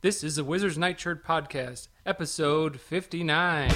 This is the Wizards Nightshirt Podcast, episode 59.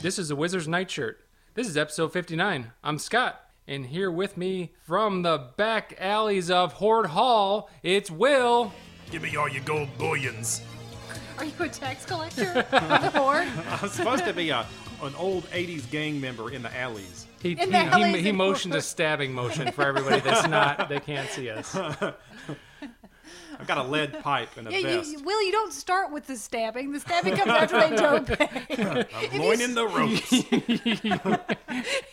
This is the Wizards Nightshirt. This is episode 59. I'm Scott, and here with me from the back alleys of Horde Hall, it's Will. Give me all your gold bullions. Are you a tax collector for the horde? I'm supposed to be a, an old 80s gang member in the alleys. He, In he, the he, alleys he of motioned a stabbing motion for everybody that's not, they can't see us. I've got a lead pipe and a Yeah, vest. you, Will, you don't start with the stabbing. The stabbing comes after they don't pay. I'm loining the ropes.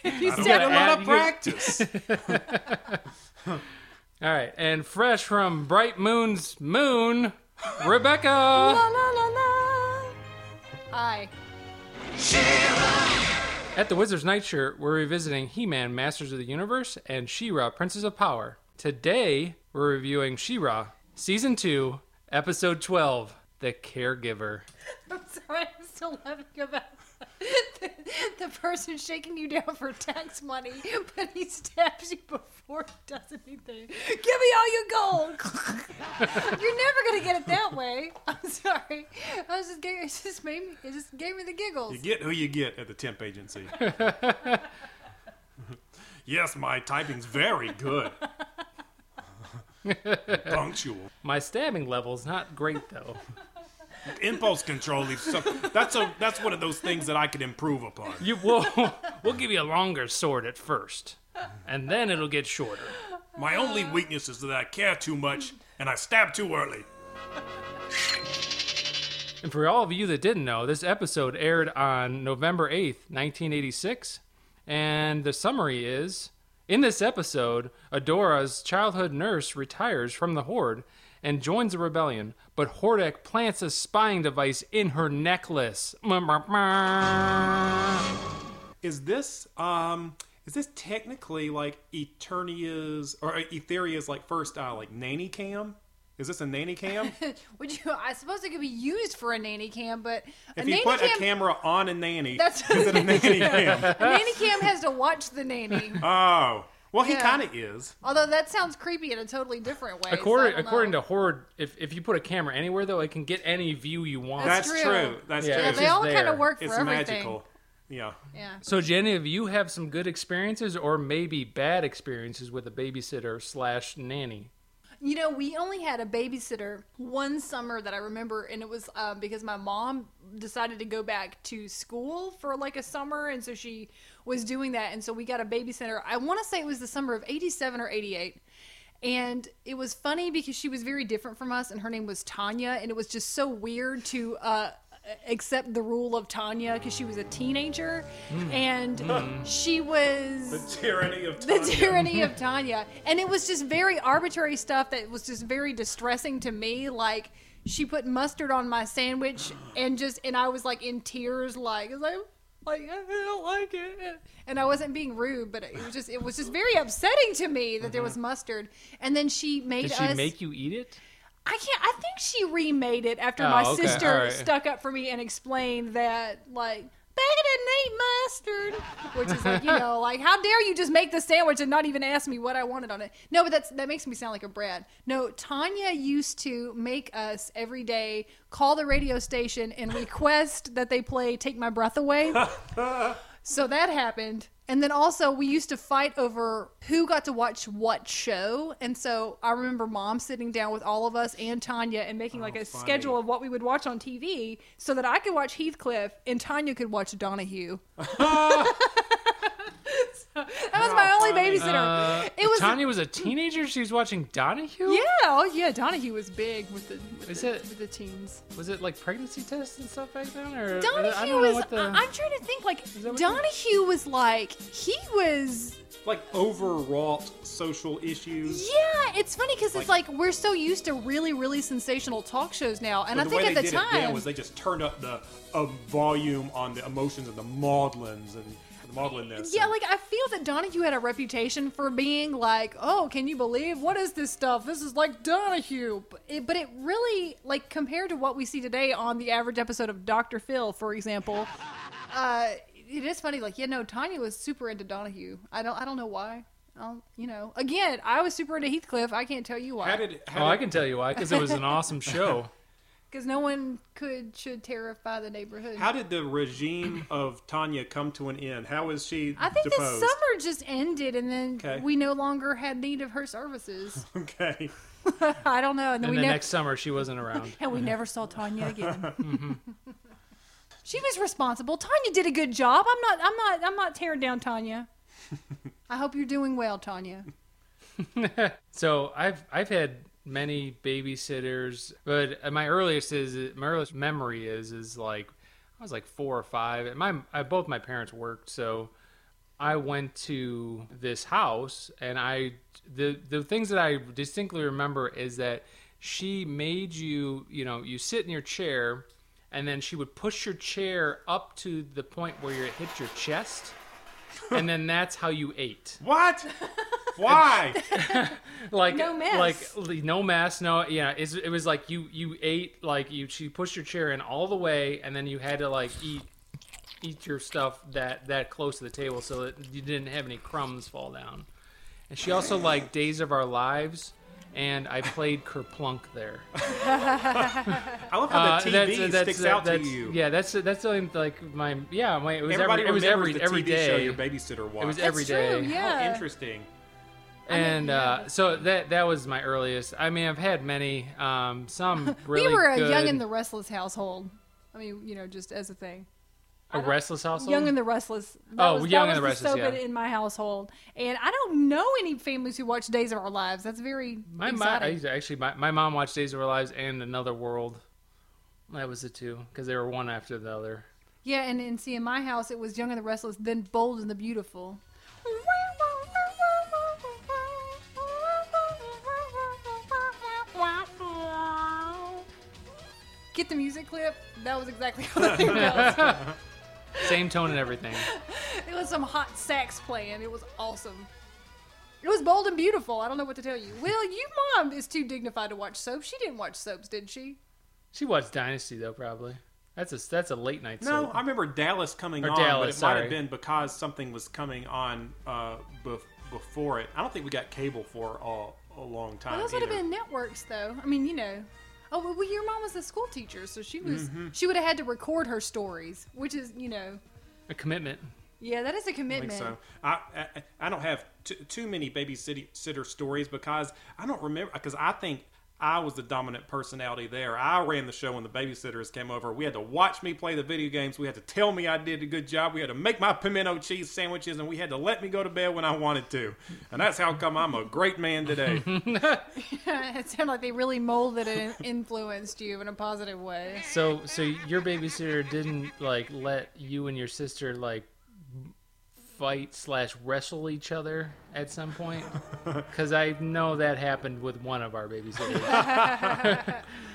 If you I don't stab get a lot of practice. All right, and fresh from Bright Moon's moon, Rebecca. la la la la. Hi. At the Wizard's Nightshirt, we're revisiting He-Man, Masters of the Universe, and She-Ra, Princess of Power. Today, we're reviewing She-Ra, Season 2, Episode 12, The Caregiver. I'm sorry, I'm still laughing about the, the person shaking you down for tax money, but he stabs you before he does anything. Give me all your gold. You're never gonna get it that way. I'm sorry. I was just gave, it just made me it just gave me the giggles. You get who you get at the temp agency. yes, my typing's very good. Punctual. My stabbing level's not great, though. Impulse control is some, that's a that's one of those things that I could improve upon. You will we'll give you a longer sword at first, and then it'll get shorter. My only weakness is that I care too much and I stab too early. And for all of you that didn't know, this episode aired on November 8th, 1986. And the summary is In this episode, Adora's childhood nurse retires from the Horde and joins the rebellion, but Hordak plants a spying device in her necklace. Is this um is this technically like Eternia's or Etheria's like first uh like nanny cam? Is this a nanny cam? Would you? I suppose it could be used for a nanny cam, but a If you nanny put cam, a camera on a nanny, That's- is it a nanny cam? a nanny cam has to watch the nanny. Oh, well, he Yeah. kind of is. Although that sounds creepy in a totally different way. According, according to Horde, if, if you put a camera anywhere, though, it can get any view you want. That's That's, true. true. That's Yeah, true. yeah, it's they all kind of work for it's everything. magical. Yeah. Yeah. So, Jenny, of you have some good experiences or maybe bad experiences with a babysitter slash nanny? You know, we only had a babysitter one summer that I remember, and it was um, because my mom decided to go back to school for like a summer, and so she was doing that, and so we got a babysitter. I want to say it was the summer of '87 or '88. And it was funny because she was very different from us, and her name was Tanya, and it was just so weird to uh, accept the rule of Tanya because she was a teenager, mm. and mm. she was The tyranny of the Tanya. tyranny of Tanya. And it was just very arbitrary stuff that was just very distressing to me. Like she put mustard on my sandwich and just and I was like in tears, like it's like like I don't like it. And I wasn't being rude, but it was just it was just very upsetting to me that there mm-hmm. was mustard. And then she made Did she us make you eat it? I can't. I think she remade it after Oh, my okay, sister right. stuck up for me and explained that, like, Becca didn't eat mustard, which is like, you know, like, how dare you just make the sandwich and not even ask me what I wanted on it? No, but that's that makes me sound like a brat. No, Tanya used to make us every day call the radio station and request that they play "Take My Breath Away." So that happened. And then also we used to fight over who got to watch what show. And so I remember mom sitting down with all of us and Tanya and making oh, like a funny. schedule of what we would watch on TV so that I could watch Heathcliff and Tanya could watch Donahue. So, that was my only babysitter. Uh, it was Tanya was a teenager. She was watching Donahue. Yeah, oh yeah, Donahue was big with the with, Is the, it- with the teens. Was it like pregnancy tests and stuff back then, or I Donahue don't know was. what the. I, am trying to think. Like that what Donahue was like he was Like overwrought social issues. Yeah, it's funny because it's Like- like we're so used to really, really sensational talk shows now, and I the way think they at the did it then time, was they just turned up the uh, volume on the emotions of the maudlins and the modeling this. Yeah, like I feel that Donahue had a reputation for being like, oh, can you believe what is this stuff? This is like Donahue, but it, but it really like compared to what we see today on the average episode of Doctor Phil, for example. Uh, it is funny, like you know, Tanya was super into Donahue. I don't, I don't know why. Um, you know, again, I was super into Heathcliff. I can't tell you how why, did how Oh, I can tell you why, because it was an awesome show. Because no one could should terrify the neighborhood. how did the regime of Tanya come to an end? How was she I think deposed? the summer just ended, and then Okay. we no longer had need of her services. Okay. I don't know, and then And we the never. next summer, she wasn't around. and we never saw Tanya again. Mm-hmm. she was responsible. Tanya did a good job. I'm not. I'm not. I'm not tearing down Tanya. I hope you're doing well, Tanya. So I've I've had many babysitters, but my earliest is my earliest memory is is like I was like four or five, and my I, both my parents worked, so I went to this house, and I the the things that I distinctly remember is that she made you you know you sit in your chair, and then she would push your chair up to the point where you hit your chest, and then that's how you ate. What? Why? like No mess. like li- no mess no yeah it's, it was like you you ate like you she pushed your chair in all the way and then you had to like eat eat your stuff that that close to the table so that you didn't have any crumbs fall down and she also liked days of our lives and i played kerplunk there I love how Uh, the TV that's- that's- sticks out to you. yeah that's that's something like my yeah my it was Everybody every, it was remembers every the every TV day show your babysitter watched. it was That's every true, yeah. How interesting. And uh, so that that was my earliest. I mean, I've had many. Um, some really we were a good. Young and the Restless household. I mean, you know, just as a thing. a restless household. Young and the Restless. That Oh, was, Young that and was the Restless, So yeah. in my household, and I don't know any families who watch Days of Our Lives. That's very my mom actually my, my mom watched Days of Our Lives and Another World. That was the two because they were one after the other. Yeah, and, and see, in my house, it was Young and the Restless, then Bold and the Beautiful. Get the music clip? That was exactly how the thing goes. Same tone and everything. It was some hot sax playing. It was awesome. It was bold and beautiful. I don't know what to tell you. Will, you mom is too dignified to watch soaps. She didn't watch soaps, did she? She watched Dynasty though, probably. That's a that's a late night. No, soap. I remember Dallas coming Or on, but Dallas, it might have been because something was coming on uh, bef- before it. I don't think we got cable for a, a long time. Well, those would have been networks, though. I mean, you know. Oh, well, well, your mom was a school teacher, so she was Mm-hmm. she would have had to record her stories, which is, you know, a commitment. yeah, that is a I think commitment. so. I, I I don't have t- too many babysitter stories because I don't remember because I think I was the dominant personality there. I ran the show when the babysitters came over. We had to watch me play the video games. We had to tell me I did a good job. We had to make my pimento cheese sandwiches, and we had to let me go to bed when I wanted to. And that's how come I'm a great man today. it sounded like they really molded and influenced you in a positive way. So so your babysitter didn't like let you and your sister like fight slash wrestle each other at some point because I know that happened with one of our babysitters.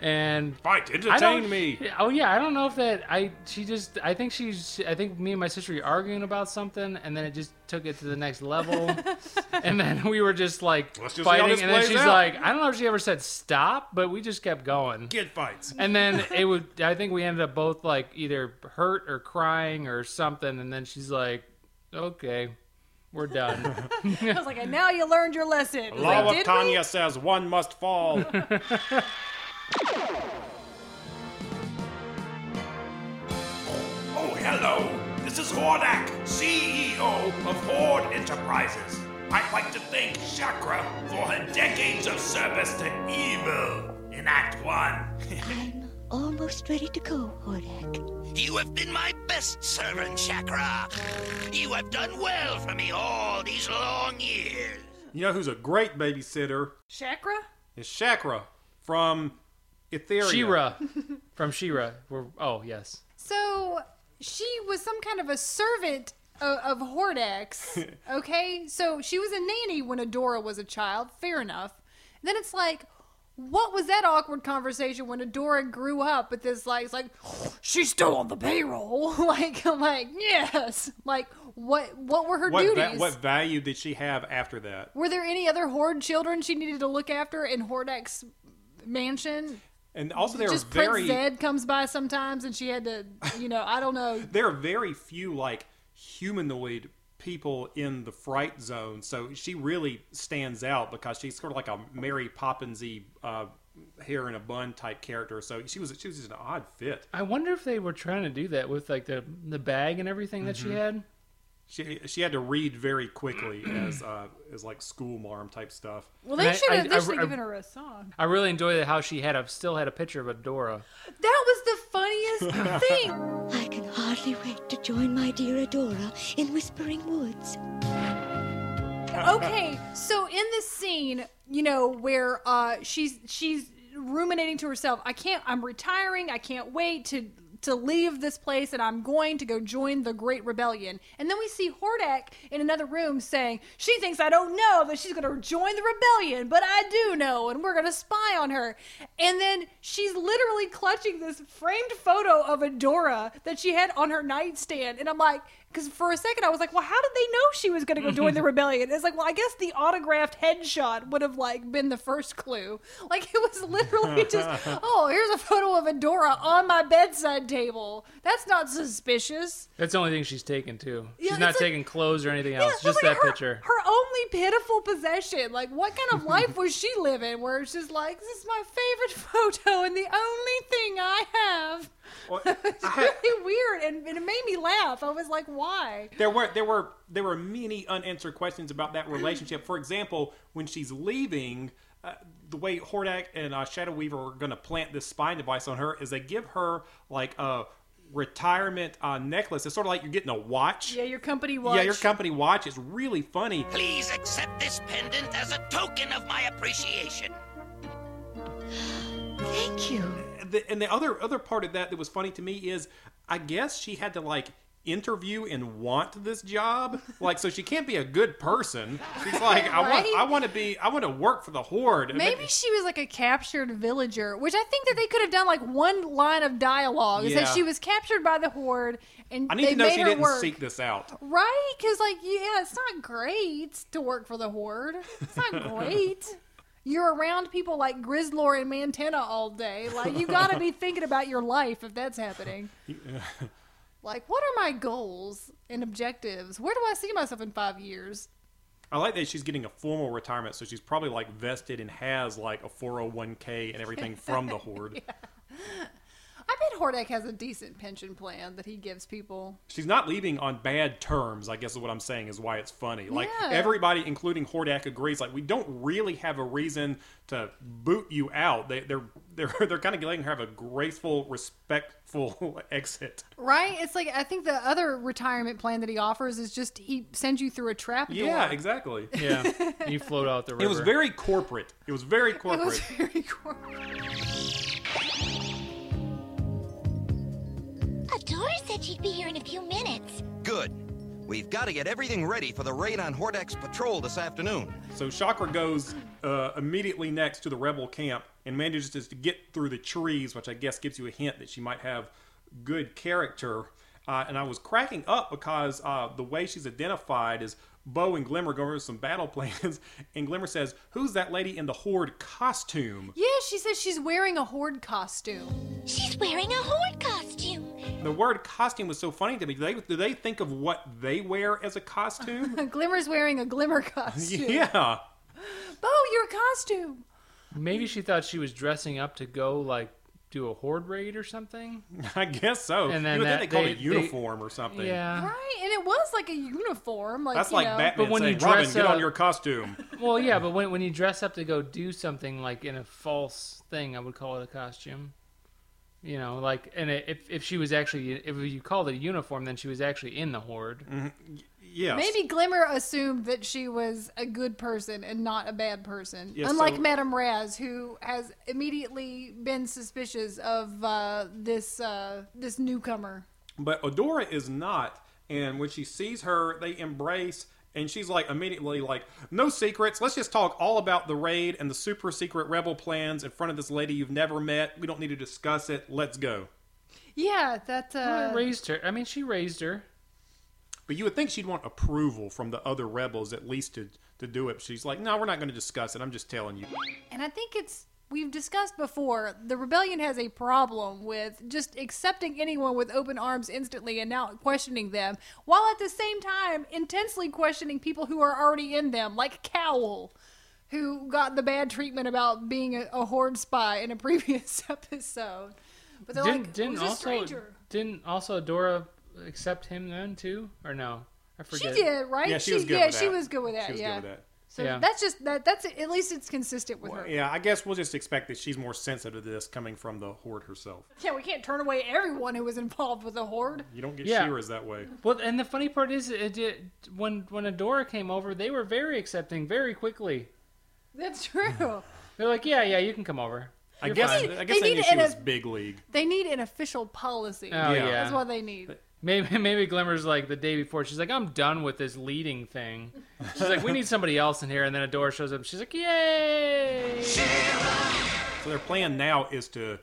and Fight, I entertain don't, me. Oh yeah, I don't know if that I she just I think she's I think me and my sister were arguing about something and then it just took it to the next level and then we were just like Let's just fighting and then she's out. like I don't know if she ever said stop but we just kept going Kid fights. and then it would i think we ended up both like either hurt or crying or something and then she's like okay we're done I was like, and now you learned your lesson. Law like, of "Did we?" Tanya says one must fall. hello. This is Hordak, CEO of Horde Enterprises. I'd like to thank Chakra for her decades of service to evil in Act 1. I'm almost ready to go, Hordak. You have been my best servant, Chakra. You have done well for me all these long years. you know who's a great babysitter? Chakra? Is Chakra from Etheria. She-Ra from She-Ra we're, oh yes So she was some kind of a servant of, of Hordak's. Okay, so she was a nanny when Adora was a child. Fair enough. Then it's like, what was that awkward conversation when Adora grew up with this like it's like she's still on the payroll like I'm like yes like what what were her What va- duties what value did she have after that? were there any other horde children she needed to look after in Hordak's mansion And also, there are just very Prince Zed comes by sometimes and she had to you know I don't know there are very few like humanoid people in the fright zone. So she really stands out because she's sort of like a Mary Poppinsy uh, hair in a bun type character. So she was she was just an odd fit. I wonder if they were trying to do that with like the the bag and everything that Mm-hmm. she had. She she had to read very quickly as uh, as like school marm type stuff. well they I- should have I- they should given her a song I really enjoyed how she had a still had a picture of Adora. that was the funniest thing I can hardly wait to join my dear Adora in Whispering Woods. okay, so in this scene, you know, where uh she's she's ruminating to herself, I can't I'm retiring, I can't wait to to leave this place and I'm going to go join the Great Rebellion. And then we see Hordak in another room saying, She thinks I don't know that she's gonna join the rebellion, but I do know, and we're gonna spy on her. And then she's literally clutching this framed photo of Adora that she had on her nightstand. And I'm like, because for a second I was like, well, how did they know she was going to go join the rebellion? It's like, well, I guess the autographed headshot would have like been the first clue. Like it was literally just, oh, here's a photo of Adora on my bedside table. That's not suspicious. That's the only thing she's taken too. She's Yeah, not like- taking clothes or anything else. it's just like that her, picture. Her only pitiful possession. Like, what kind of life was she living? Where it's just like, this is my favorite photo and the only thing I have. Well, It's I had- really weird, and, and it made me laugh. I was like, why? there were there were there were many unanswered questions about that relationship. For example, when she's leaving, uh, the way Hordak and uh, Shadow Weaver are going to plant this spine device on her is they give her like a retirement uh, necklace. It's sort of like you're getting a watch. Yeah, your company watch. Yeah, your company watch is really funny. Please accept this pendant as a token of my appreciation. Thank you. The, and the other other part of that that was funny to me is I guess she had to like interview and want this job like so she can't be a good person she's like i want i want to be i want to work for the horde Maybe she was like a captured villager, which I think that they could have done like one line of dialogue. Is that she was captured by the horde and i need they to know made she her didn't work. seek this out Right? Because, like, yeah, it's not great to work for the Horde. It's not great. You're around people like Grizzlor and Mantenna all day. Like, you got to be thinking about your life if that's happening. Like, what are my goals and objectives? Where do I see myself in five years? i like that she's getting a formal retirement so she's probably like vested and has like a 401k and everything from the horde I bet Hordak has a decent pension plan that he gives people. she's not leaving on bad terms i guess is what i'm saying is why it's funny like Yeah. everybody including hordak agrees like we don't really have a reason to boot you out they, they're they're they're kind of letting her have a graceful respectful exit Right? It's like, I think the other retirement plan that he offers is just he sends you through a trap door. yeah exactly Yeah, you float out the river. it was very corporate it was very It corporate was very cool. Adora said she'd be here in a few minutes. Good. We've got to get everything ready for the raid on Hordak's patrol this afternoon. so chakra goes uh, immediately next to the rebel camp and manages to get through the trees which i guess gives you a hint that she might have good character uh, and i was cracking up because uh, the way she's identified is Bow and Glimmer go over some battle plans, and Glimmer says, "Who's that lady in the horde costume?" Yeah, she says she's wearing a horde costume. She's wearing a horde costume. The word costume was so funny to me. Do they do they think of what they wear as a costume? Glimmer's wearing a glimmer costume. yeah. Bow, your costume. Maybe she thought she was dressing up to go like do a horde raid or something. I guess so. And then you would that- think they called they- it uniform or something. Yeah. Right, and it was like a uniform. Like That's you like know. Batman But when you saying, "Robin, dress get on your costume." Well, yeah, but when when you dress up to go do something like in a false thing, I would call it a costume. You know, like, and if if she was actually, if you called it a uniform, then she was actually in the horde. yes. Maybe Glimmer assumed that she was a good person and not a bad person. Yeah, Unlike so- Madame Razz, who has immediately been suspicious of uh, this uh, this newcomer. But Adora is not, and when she sees her, they embrace, And she's like immediately like, no secrets. Let's just talk all about the raid and the super secret rebel plans in front of this lady you've never met. We don't need to discuss it. Let's go. Yeah, that. Well, Uh, raised her. I mean, she raised her. But you would think she'd want approval from the other rebels at least to to do it. She's like, no, we're not going to discuss it. I'm just telling you. and I think it's we've discussed before. The rebellion has a problem with just accepting anyone with open arms instantly and now questioning them, while at the same time intensely questioning people who are already in them, like Kowl. Who got the bad treatment about being a, a horde spy in a previous episode? But they're Didn't like, didn't "Who's a also stranger?" didn't also Dora accept him then too, or no? I forget. She did, right? Yeah, she was good Yeah, with she that. was good with that. She was yeah. good with that. So Yeah. that's just that. That's at least it's consistent with her. Yeah, I guess we'll just expect that she's more sensitive to this coming from the horde herself. Yeah, we can't turn away everyone who was involved with the horde. You don't get Yeah. She-Ra's that way. Well, and the funny part is, it did, when when Adora came over, they were very accepting very quickly. That's true. They're like, yeah, yeah, you can come over. I You're guess fine." I guess They they, need knew she in a- was big league. they need an official policy. Oh yeah. That's what they need. Maybe maybe Glimmer's like the day before. She's like, I'm done with this leading thing. She's like, we need somebody else in here. And then Adora shows up. She's like, yay! So their plan now is to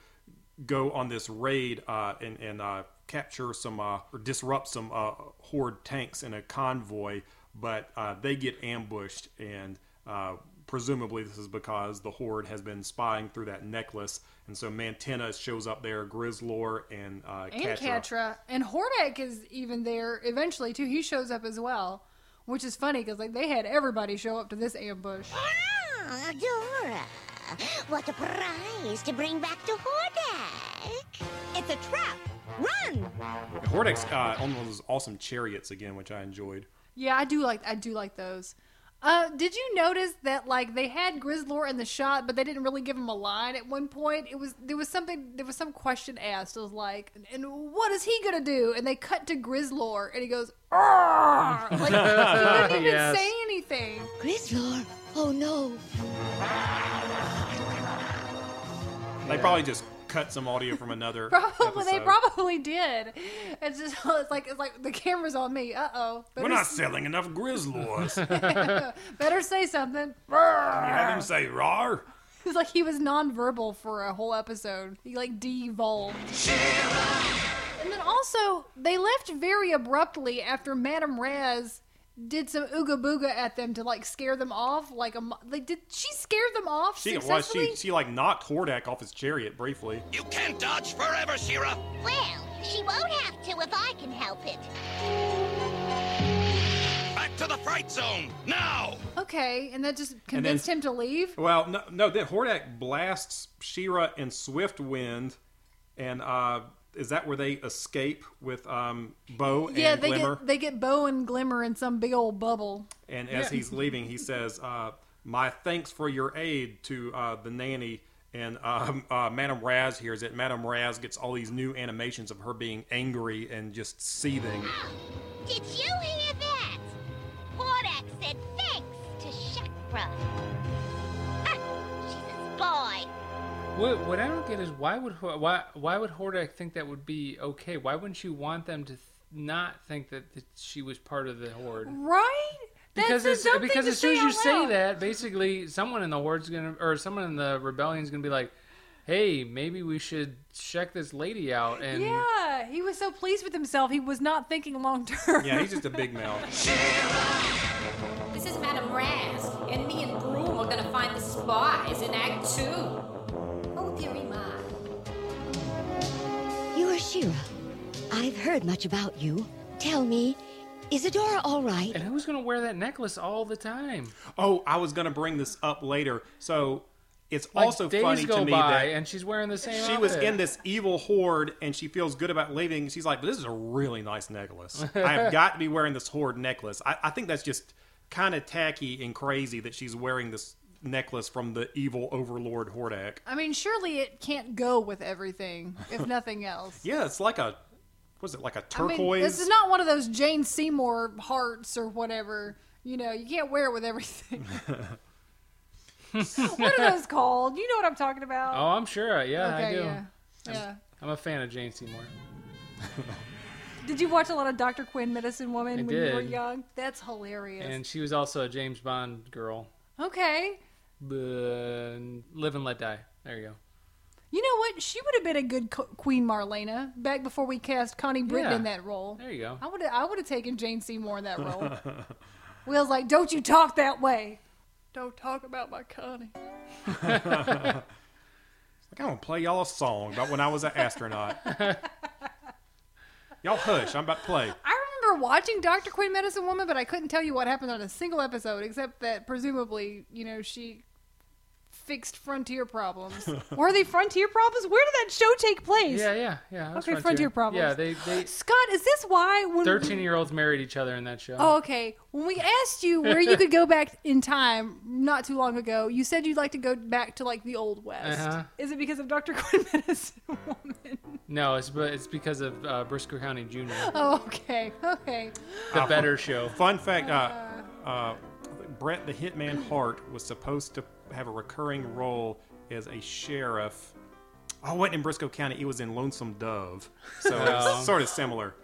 go on this raid uh, and, and uh, capture some uh, or disrupt some uh, horde tanks in a convoy, but uh, they get ambushed, and uh, presumably this is because the horde has been spying through that necklace, and so Mantenna shows up there, Grizzlor and uh, And Catra. Catra. And Hordak is even there eventually too. He shows up as well, which is funny because like they had everybody show up to this ambush. Ah, Dora. What a prize to bring back to Hordak. It's a trap. Run! Hordak's uh, on those awesome chariots again, which I enjoyed. Yeah, I do like I do like those. Uh, did you notice that like they had Grizzlor in the shot, but they didn't really give him a line at one point? It was there was something there was some question asked. It was like, and what is he gonna do? And they cut to Grizzlor, and he goes, "Arr!" like he didn't even Yes. say anything. Grizzlor. Oh no. They probably just cut some audio from another. Probably they probably did. It's just it's like it's like the camera's on me. Uh oh. We're not selling enough Grizzlors. better say something. Have him say "rar." It's like he was nonverbal for a whole episode. He like de-evolved. And then also, they left very abruptly after Madame Razz did some ooga booga at them to like scare them off. Like a, mo- like did she scare them off She, well, successfully? she, she like knocked Hordak off his chariot briefly. You can't dodge forever, She-Ra. Well, she won't have to if I can help it. Back to the fright zone now. Okay, and that just convinced him to leave. Well, no, no. Then Hordak blasts She-Ra and Swift Wind, and uh, is that where they escape with um, Bow and Yeah, they Glimmer? get they get Bow and Glimmer in some big old bubble. And as he's leaving, he says, uh, "My thanks for your aid to uh, the nanny." And um, uh, Madame Razz hears it. Madame Razz gets all these new animations of her being angry and just seething. Did you hear that? Hordak said thanks to Chakra. What, what I don't get is why would Hor- why why would Hordak think that would be okay? Why wouldn't you want them to th- not think that, that she was part of the horde? Right? Because That's it's, a dumb thing because as soon as you out say that, basically someone in the horde's gonna or someone in the rebellion's gonna be like, "Hey, maybe we should check this lady out." And Yeah, he was so pleased with himself. He was not thinking long term. Yeah, he's just a big mouth. This is Madame Razz, and me and Broom are gonna find the spies in Act Two. She-Ra. I've heard much about you. Tell me, is Adora all right? and who's gonna wear that necklace all the time? Oh, I was going to bring this up later. So it's Like, also days funny go to me by that and she's wearing the same. she was outfit. in this evil horde and she feels good about leaving. She's like, "This is a really nice necklace. I have got to be wearing this horde necklace." I, I think that's just kind of tacky and crazy that she's wearing this necklace from the evil overlord Hordak. I mean, surely it can't go with everything, if nothing else. Yeah, it's like a was it like a I mean, turquoise? this is not one of those Jane Seymour hearts or whatever. You know, you can't wear it with everything. Oh, what are those called? You know what I'm talking about. Oh, I'm sure. Yeah, I do. yeah. Yeah. I'm a fan of Jane Seymour. Did you watch a lot of Dr. Quinn, Medicine Woman, I when you were young? That's hilarious. And she was also a James Bond girl. okay. Live and Let Die. There you go. You know what? She would have been a good Co- Queen Marlena back before we cast Connie Britton Yeah. in that role. There you go. I would have. I would have taken Jane Seymour in that role. Will's like, "Don't you talk that way? Don't talk about my Connie." Like, I'm gonna play y'all a song about when I was an astronaut. y'all hush. I'm about to play. I remember watching Doctor Quinn, Medicine Woman, but I couldn't tell you what happened on a single episode, except that presumably, you know, she fixed frontier problems. Were they frontier problems? Where did that show take place? Yeah, yeah, yeah. Okay, Frontier Problems. Yeah, they they Scott, is this why when thirteen year olds married each other in that show. Oh, okay. When we asked you where you could go back in time not too long ago, you said you'd like to go back to like the old west. Uh-huh. Is it because of Dr. Quinn Medicine Woman? No, it's but it's because of uh, Brisco County Jr. Oh, okay. Okay. The Uh, better show. Fun fact: uh, uh, Brett the Hitman Hart was supposed to have a recurring role as a sheriff. Oh, it wasn't in Brisco County. It was in Lonesome Dove. So Oh. it's sort of similar.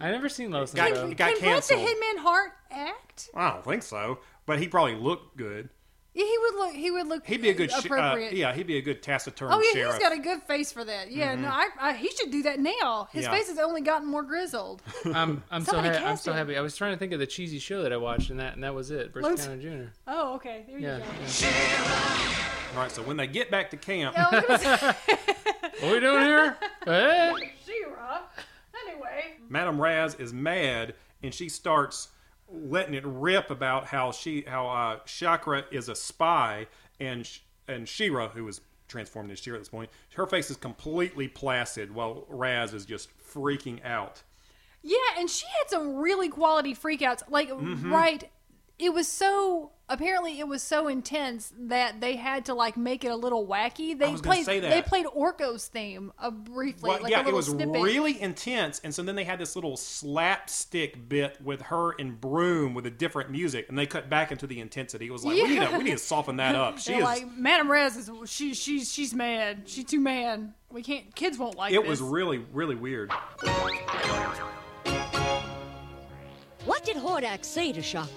I never seen Lonesome Got- Angeles. it got Can Brett the canceled. Hitman Hart act? I don't think so, but he probably looked good. Yeah, he would look. He would look. He'd be a good, sh- uh, appropriate. yeah, he'd be a good taciturn Oh yeah, sheriff. he's got a good face for that. Yeah, no, I, I, he should do that now. His Yeah. face has only gotten more grizzled. I'm I'm so Somebody ha- I'm so happy. I was trying to think of the cheesy show that I watched, and that and that was it. Brisco Lones- County Jr. Oh, okay. There you Yeah. go. yeah. All right, so when they get back to camp, I was gonna say, What are we doing here? Hey? She-Ra. Anyway. Madame Raz is mad and she starts letting it rip about how she how uh, Chakra is a spy and sh- and She-Ra who is transformed into She-Ra at this point her face is completely placid while Razz is just freaking out. Yeah, and she had some really quality freakouts. Like, Mm-hmm. right, it was so. Apparently, it was so intense that they had to like make it a little wacky. They was played. say that. They played Orko's theme uh, briefly. Well, like a yeah, it little was snippet. really intense, and so then they had this little slapstick bit with her and Broom with a different music, and they cut back into the intensity. It was like we need to we need to soften that up. She They're is. like, Madame Razz is she she's she's mad. She's too mad. We can't. Kids won't like it this. was really really weird. What did Hordak say to Chakra?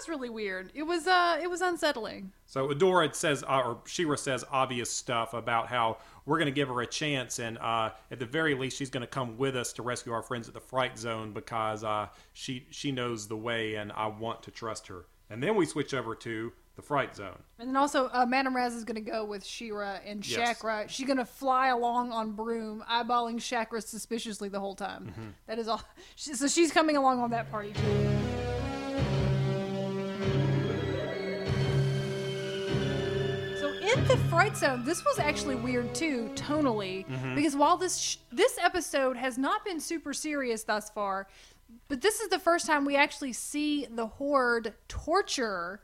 Was really weird. It was uh. It was unsettling. So Adora says, uh, or She-Ra says obvious stuff about how we're going to give her a chance, and uh, at the very least, she's going to come with us to rescue our friends at the Fright Zone because uh, she she knows the way, and I want to trust her. And then we switch over to the Fright Zone. And then also, uh, Madame Razz is going to go with She-Ra and Yes. Chakra. She's going to fly along on Broom, eyeballing Chakra suspiciously the whole time. Mm-hmm. That is all. She, so she's coming along on that party too. The Fright Zone, this was actually weird too, tonally, Mm-hmm. because while this sh- this episode has not been super serious thus far, but this is the first time we actually see the Horde torture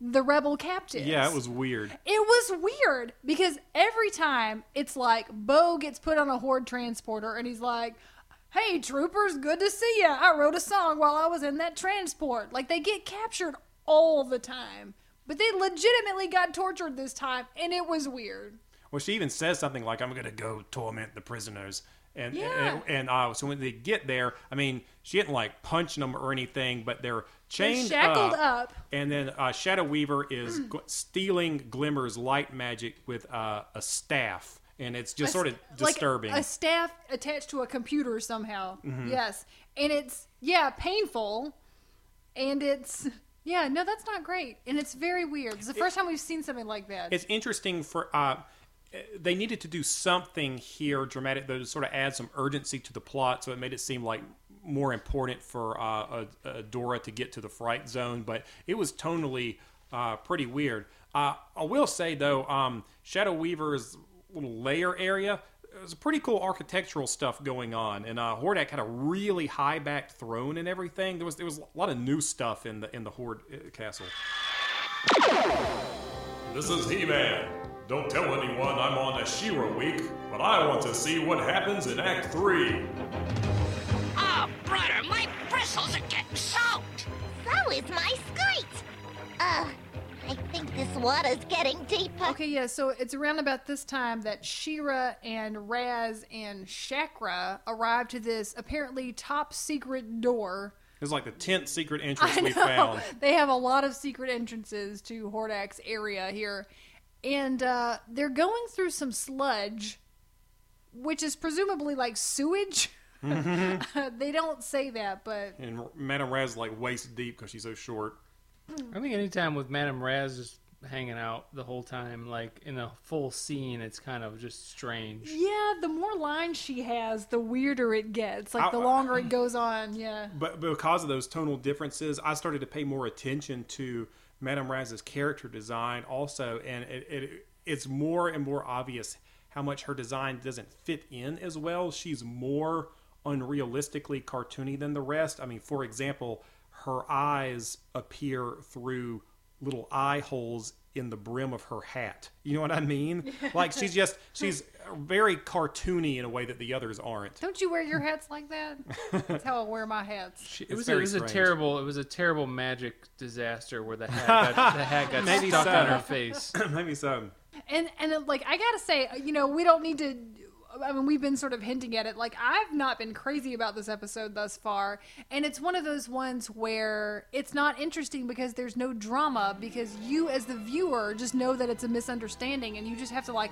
the rebel captives. Yeah, it was weird. It was weird because every time it's like Bow gets put on a horde transporter and he's like, "Hey troopers, good to see ya. I wrote a song while I was in that transport." Like they get captured all the time, but they legitimately got tortured this time, and it was weird. Well, she even says something like, "I'm going to go torment the prisoners." And Yeah. and, and uh, so when they get there, I mean, she didn't like punch them or anything, but they're chained shackled up. And then uh, Shadow Weaver is gl- stealing Glimmer's light magic with uh, a staff, and it's just sort of Like disturbing. a staff attached to a computer somehow. Mm-hmm. Yes, and it's yeah painful, and it's yeah no that's not great, and it's very weird. It's the first time we've seen something like that. it's interesting for uh, they needed to do something here dramatic though to sort of add some urgency to the plot so it made it seem like more important for uh, uh, Dora to get to the fright zone but it was tonally uh, pretty weird uh, I will say though um, Shadow Weaver's little layer area there's pretty cool architectural stuff going on, and uh, Hordak had a really high backed throne and everything. There was there was a lot of new stuff in the in the Horde uh, castle. This is He-Man. Don't tell anyone I'm on a She-Ra week, but I want to see what happens in Act 3. Oh, brother, my bristles are getting soaked. So is my skirt. Uh, I think this water's getting deeper. Okay, yeah, so it's around about this time that She-Ra and Razz and Shakra arrive to this apparently top secret door. It's like the tenth secret entrance I we know. found. They have a lot of secret entrances to Hordak's area here. And uh, they're going through some sludge, which is presumably like sewage. they don't say that, but And Madame Razz is like waist deep because she's so short. I think anytime with Madame Razz just hanging out the whole time, like in a full scene, it's kind of just strange. yeah, the more lines she has, the weirder it gets. Like the I- longer it goes on, yeah. But because of those tonal differences, I started to pay more attention to Madame Razz's character design also, and it, it it's more and more obvious how much her design doesn't fit in as well. She's more unrealistically cartoony than the rest. I mean, for example, her eyes appear through little eye holes in the brim of her hat. You know what I mean? Like she's just she's very cartoony in a way that the others aren't. Don't you wear your hats like that? That's how I wear my hats. It was, a, it was a terrible. It was a terrible magic disaster where the hat got, the hat got Maybe stuck so. on her face. Maybe so. And and like I gotta say, you know, we don't need to. I mean, we've been sort of hinting at it. Like I've not been crazy about this episode thus far, and it's one of those ones where it's not interesting because there's no drama because you as the viewer just know that it's a misunderstanding, and you just have to like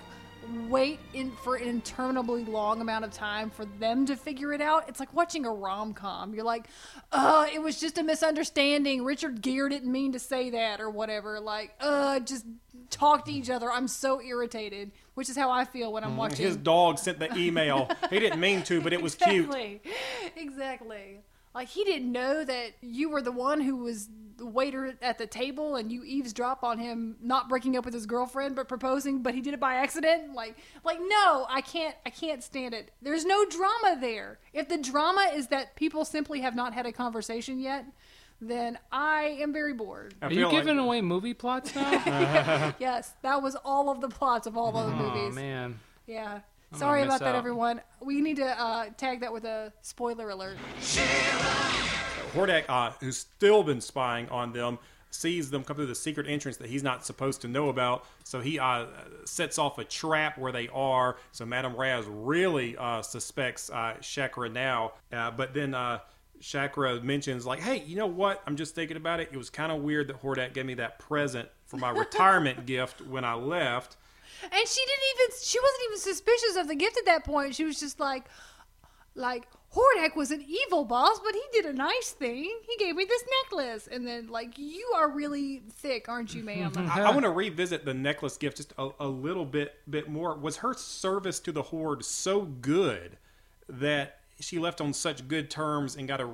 wait in for an interminably long amount of time for them to figure it out. It's like watching a rom com. You're like, uh, it was just a misunderstanding. Richard Gere didn't mean to say that or whatever. Like, uh, just talk to each other. I'm so irritated, which is how I feel when I'm watching. His dog sent the email. he didn't mean to, but it was cute. exactly. Exactly. Like he didn't know that you were the one who was the waiter at the table and you eavesdrop on him not breaking up with his girlfriend but proposing but he did it by accident like like no I can't I can't stand it there's no drama there if the drama is that people simply have not had a conversation yet then I am very bored I Are you feel like- giving away movie plots now? yes that was all of the plots of all those movies. oh movies man. yeah I'm sorry gonna about that out. everyone we need to uh, tag that with a spoiler alert Hordak, uh, who's still been spying on them, sees them come through the secret entrance that he's not supposed to know about. So he uh, sets off a trap where they are. So Madame Razz really uh, suspects uh, Shakra now. Uh, but then uh, Shakra mentions, like, hey, you know what? I'm just thinking about it. It was kind of weird that Hordak gave me that present for my retirement gift when I left. And she didn't even she wasn't even suspicious of the gift at that point. She was just like like Hordak was an evil boss, but he did a nice thing. He gave me this necklace. And then like you are really thick, aren't you, ma'am? I, I want to revisit the necklace gift just a, a little bit bit more. Was her service to the horde so good that she left on such good terms and got a?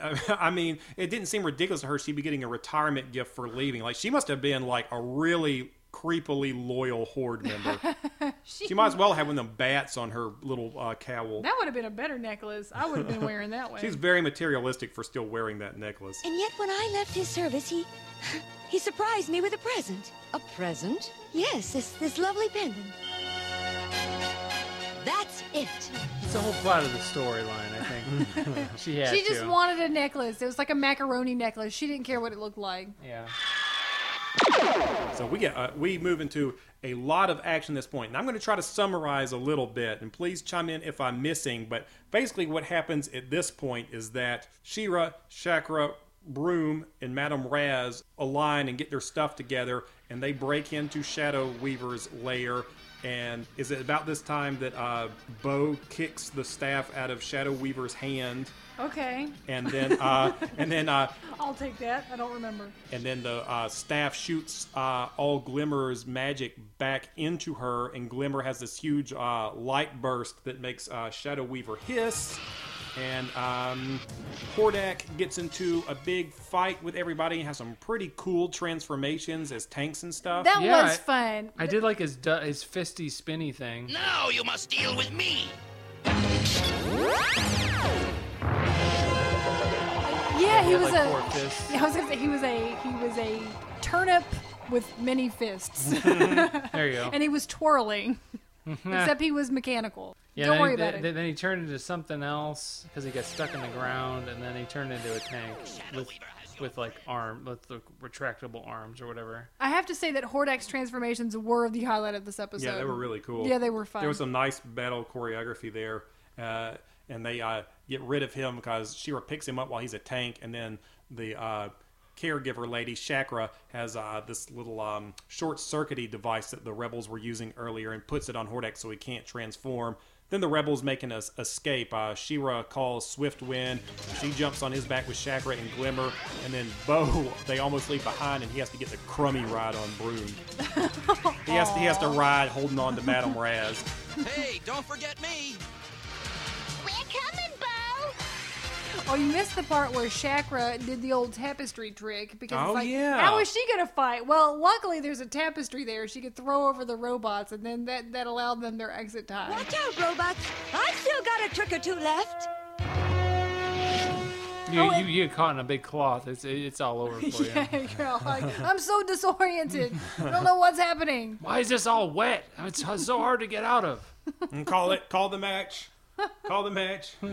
I mean, it didn't seem ridiculous to her. She'd be getting a retirement gift for leaving. Like she must have been like a really creepily loyal horde member. she might as well have one of them bats on her little uh, cowl. that would have been a better necklace. I would have been wearing that one. She's very materialistic for still wearing that necklace. And yet, when I left his service, he he surprised me with a present. A present? Yes, this this lovely pendant. That's it. It's the whole plot of the storyline. I think she had she just to. wanted a necklace. It was like a macaroni necklace. She didn't care what it looked like. yeah. So we get uh, we move into a lot of action at this point. And I'm going to try to summarize a little bit, and please chime in if I'm missing. But basically, what happens at this point is that She-Ra, Shakra, Broom, and Madame Razz align and get their stuff together, and they break into Shadow Weaver's lair. And is it about this time that uh, Bow kicks the staff out of Shadow Weaver's hand, Okay. and then uh, and then uh, I'll take that. I don't remember. and then the uh, staff shoots uh, all Glimmer's magic back into her, and Glimmer has this huge uh, light burst that makes uh, Shadow Weaver hiss. And um, Hordak gets into a big fight with everybody and has some pretty cool transformations as tanks and stuff. That Yeah, was I- fun. I did like his du- his fisty spinny thing. Now you must deal with me. Yeah, he He was like, a. four fists. Yeah, I was gonna say he was a he was a turnip with many fists, There you go. and he was twirling. Except he was mechanical. Yeah, Don't then worry he, about then, it. Then he turned into something else because he got stuck in the ground, and then he turned into a tank. With, with like arm, with the retractable arms or whatever. I have to say that Hordak's transformations were the highlight of this episode. Yeah, they were really cool. Yeah, they were fun. There was some nice battle choreography there, uh, and they uh, get rid of him because She-Ra picks him up while he's a tank, and then the uh, caregiver lady Shakra has uh, this little um, short circuity device that the rebels were using earlier, and puts it on Hordak so he can't transform. Then the rebels make an escape. Uh, She-Ra calls Swift Wind. She jumps on his back with Shakra and Glimmer, and then Bow they almost leave behind, and he has to get the crummy ride on Broom. he has to, he has to ride holding on to Madame Razz. Hey, don't forget me. Oh, you missed the part where Shakra did the old tapestry trick because Oh, it's like, yeah. how is she gonna fight? Well, luckily there's a tapestry there. She could throw over the robots, and then that that allowed them their exit time. Watch out, robots. I've still got a trick or two left. You, Oh, you, you get caught in a big cloth. It's it's all over for you. yeah, girl, like, I'm so disoriented. I don't know what's happening. Why is this all wet? It's so hard to get out of. And call it. Call the match. Call the match.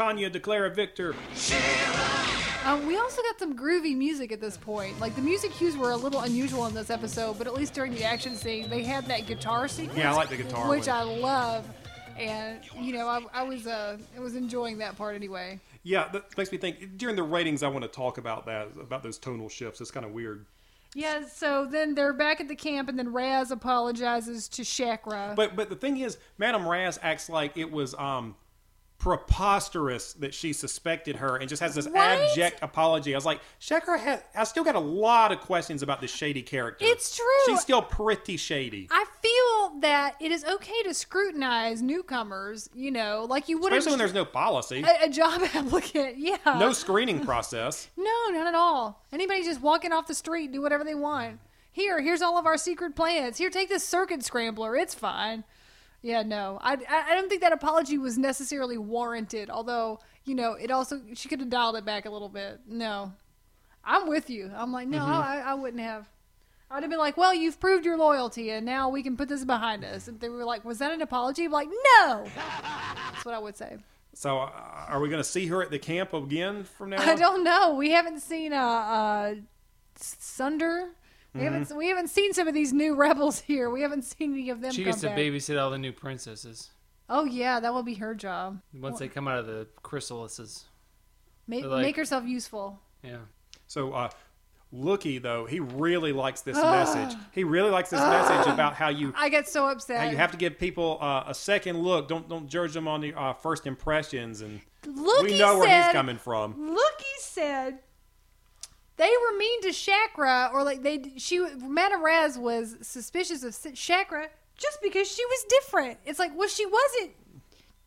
Tanya declare a victor. Um, we also got some groovy music at this point. Like the music cues were a little unusual in this episode, but at least during the action scene, they had that guitar sequence. Yeah, I like the guitar which one. I love. And you know, I, I was uh, I was enjoying that part anyway. Yeah, that makes me think. During the ratings, I want to talk about that, about those tonal shifts. It's kind of weird. Yeah. So then they're back at the camp, and then Razz apologizes to Shakra. But but the thing is, Madame Razz acts like it was um preposterous that she suspected her and just has this Right? abject apology. I was like, Shakra has. I still got a lot of questions about this shady character. It's true. She's still pretty shady. I feel that it is okay to scrutinize newcomers. You know, like you would Especially when there's no policy, a, a job applicant. Yeah. no screening process. No, not at all. Anybody just walking off the street, do whatever they want. Here, here's all of our secret plans. Here, take this circuit scrambler. It's fine. Yeah, no, I, I, don't think that apology was necessarily warranted. Although, you know, it also she could have dialed it back a little bit. No, I'm with you. I'm like, no, I, I wouldn't have. I'd have been like, well, you've proved your loyalty, and now we can put this behind us. If they were like, was that an apology? I'm like, no. That's what I would say. So, uh, are we going to see her at the camp again from now? I don't know. We haven't seen uh, uh Sunder. We Mm-hmm. haven't we haven't seen some of these new rebels here. We haven't seen any of them She come gets to back. babysit all the new princesses Oh yeah, that will be her job. once they come out of the chrysalises. Make, They're like- make herself useful. Yeah. So, uh, Loo-Kee though, he really likes this message. He really likes this message about how you I get so upset. how you have to give people uh, a second look. Don't don't judge them on the uh, first impressions, and Loo-Kee we know where he's coming from. Loo-Kee said they were mean to Shakra, or like they she Madame Razz was suspicious of Shakra just because she was different. It's like, well, she wasn't.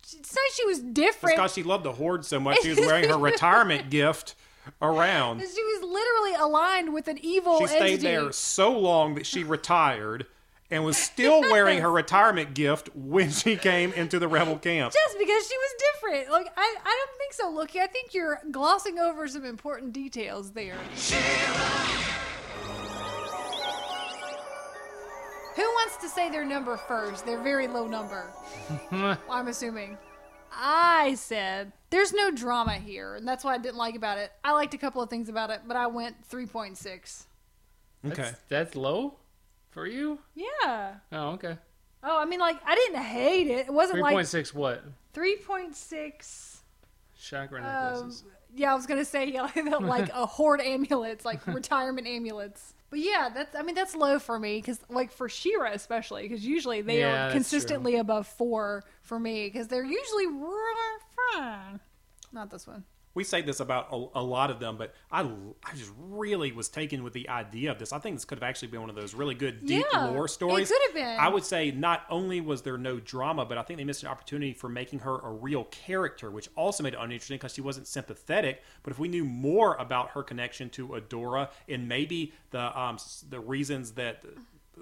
It's not she was It's different. because she loved the horde so much. She was wearing her retirement gift around. She was literally aligned with an evil She stayed entity. there so long that she retired and was still wearing her retirement gift when she came into the rebel camp. just because she was different. Like I, I don't think so, Loo-Kee. I think you're glossing over some important details there. Who wants to say their number first? Their very low number. I'm assuming. I said there's no drama here, and that's what I didn't like about it. I liked a couple of things about it, but I went 3.6. Okay. That's, that's low for you? Yeah. Oh, okay. Oh, I mean, like I didn't hate it. It wasn't like 3.6 what? 3.6. Chakra Um, necklaces. yeah, I was gonna say yeah, like a horde amulets, like retirement amulets. But yeah, that's I mean that's low for me because like for She-Ra especially because usually they Yeah, are consistently above four for me because they're usually really fine. Not this one. We say this about a, a lot of them, but I, I just really was taken with the idea of this. I think this could have actually been one of those really good deep Yeah, lore stories. it could have been. I would say not only was there no drama, but I think they missed an opportunity for making her a real character, which also made it uninteresting because she wasn't sympathetic. But if we knew more about her connection to Adora and maybe the um, the reasons that uh,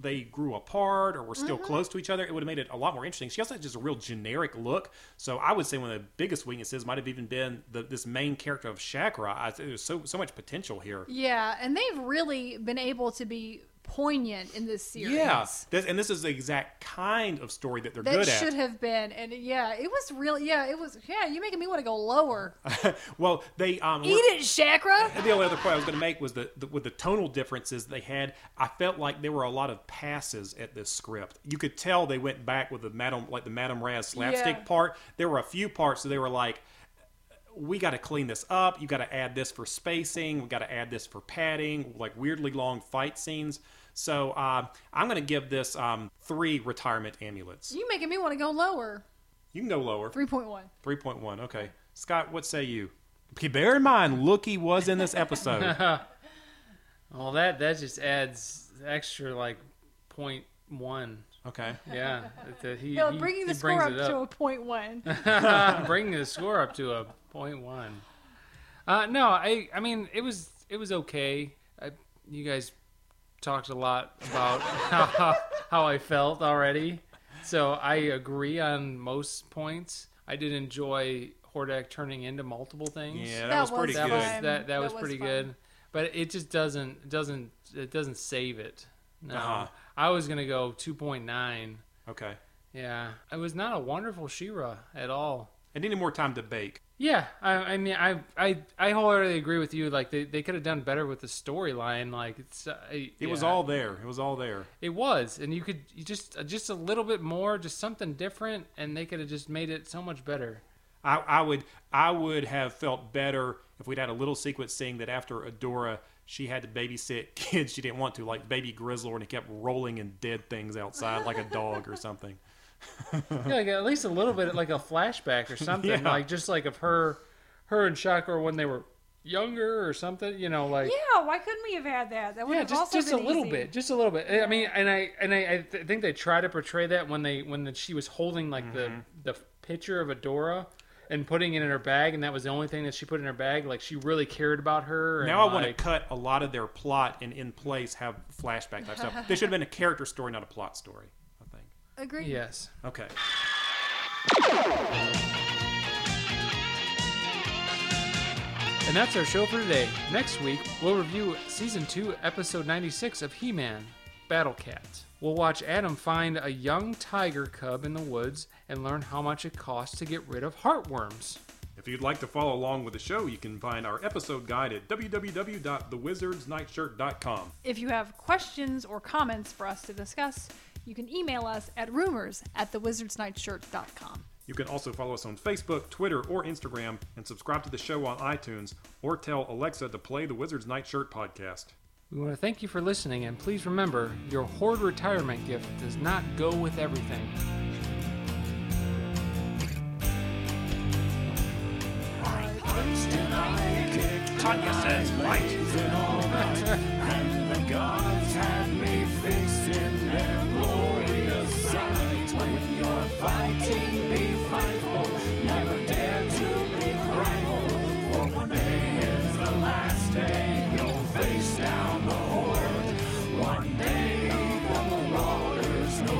they grew apart or were still Mm-hmm. close to each other, it would have made it a lot more interesting. She also had just a real generic look. So I would say one of the biggest weaknesses might have even been the, this main character of Shakra. I, there's so so much potential here. Yeah, and they've really been able to be poignant in this series. Yeah, this, and this is the exact kind of story that they're That good at. should have been, and yeah, it was really, yeah, it was, yeah. You're making me want to go lower. well, they um, Eat it, Chakra. The only other point I was going to make was that the, with the tonal differences they had, I felt like there were a lot of passes at this script. You could tell they went back with the Madam, like the Madam Razz slapstick Yeah. part. There were a few parts that they were like, we got to clean this up. You got to add this for spacing. We got to add this for padding, like weirdly long fight scenes. So uh, I'm going to give this um, three retirement amulets. You making me want to go lower. You can go lower. Three point one. 3.1. Okay. Scott, what say you? Okay, bear in mind, Loo-Kee was in this episode. Well, that that just adds extra like point one. Okay. Yeah, that he, No, he- bringing he the score brings up, to a point one. bringing the score up to a point one. Uh, no, I I mean it was it was okay. I, you guys talked a lot about how, how I felt already, so I agree on most points. I did enjoy Hordak turning into multiple things. Yeah, that That was pretty was good. Fun. that that, That was was pretty fun. good, but it just doesn't doesn't it doesn't save it. No, Uh-huh. I was gonna go two point nine. Okay. Yeah, it was not a wonderful She-Ra at all. It needed more time to bake. Yeah, I, I mean, I, I, I wholeheartedly agree with you. Like they, they could have done better with the storyline. Like it's, uh, It was all there. It was all there. It was, and you could you just uh, just a little bit more, just something different, and they could have just made it so much better. I, I would I would have felt better if we'd had a little sequence saying that after Adora she had to babysit kids she didn't want to, like baby Grizzle, and he kept rolling in dead things outside like a dog or something. yeah, like at least a little bit, like a flashback or something, Yeah. like just like of her, her and Chakra when they were younger or something. You know, like yeah, why couldn't we have had that? That would yeah, have just also just a little easy. bit, just a little bit. I mean, and I and I, I th- think they try to portray that when they when the, she was holding like Mm-hmm. the the picture of Adora and putting it in her bag, and that was the only thing that she put in her bag. Like she really cared about her. Now I and, want to cut a lot of their plot and in place have flashback type stuff. They should have been a character story, not a plot story. I think. Agreed. Yes. Okay. And that's our show for today. Next week, we'll review season 2, episode 96 of He Man Battle Cat. We'll watch Adam find a young tiger cub in the woods and learn how much it costs to get rid of heartworms. If you'd like to follow along with the show, you can find our episode guide at www.thewizardsnightshirt.com. If you have questions or comments for us to discuss, you can email us at rumors at thewizardsnightshirt.com. You can also follow us on Facebook, Twitter, or Instagram, and subscribe to the show on iTunes, or tell Alexa to play the Wizard's Nightshirt podcast. We want to thank you for listening, and please remember your Horde retirement gift does not go with everything. Tanya says right. And the gods had me fixed fighting, be frightful. Never dare to be frightful. For one day is the last day. You'll face down the horde. One day the marauders no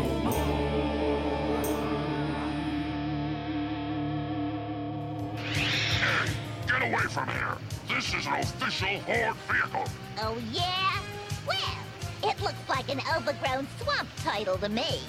Hey, get away from here. This is an official Horde vehicle. Oh, yeah? Well, it looks like an overgrown swamp title to me.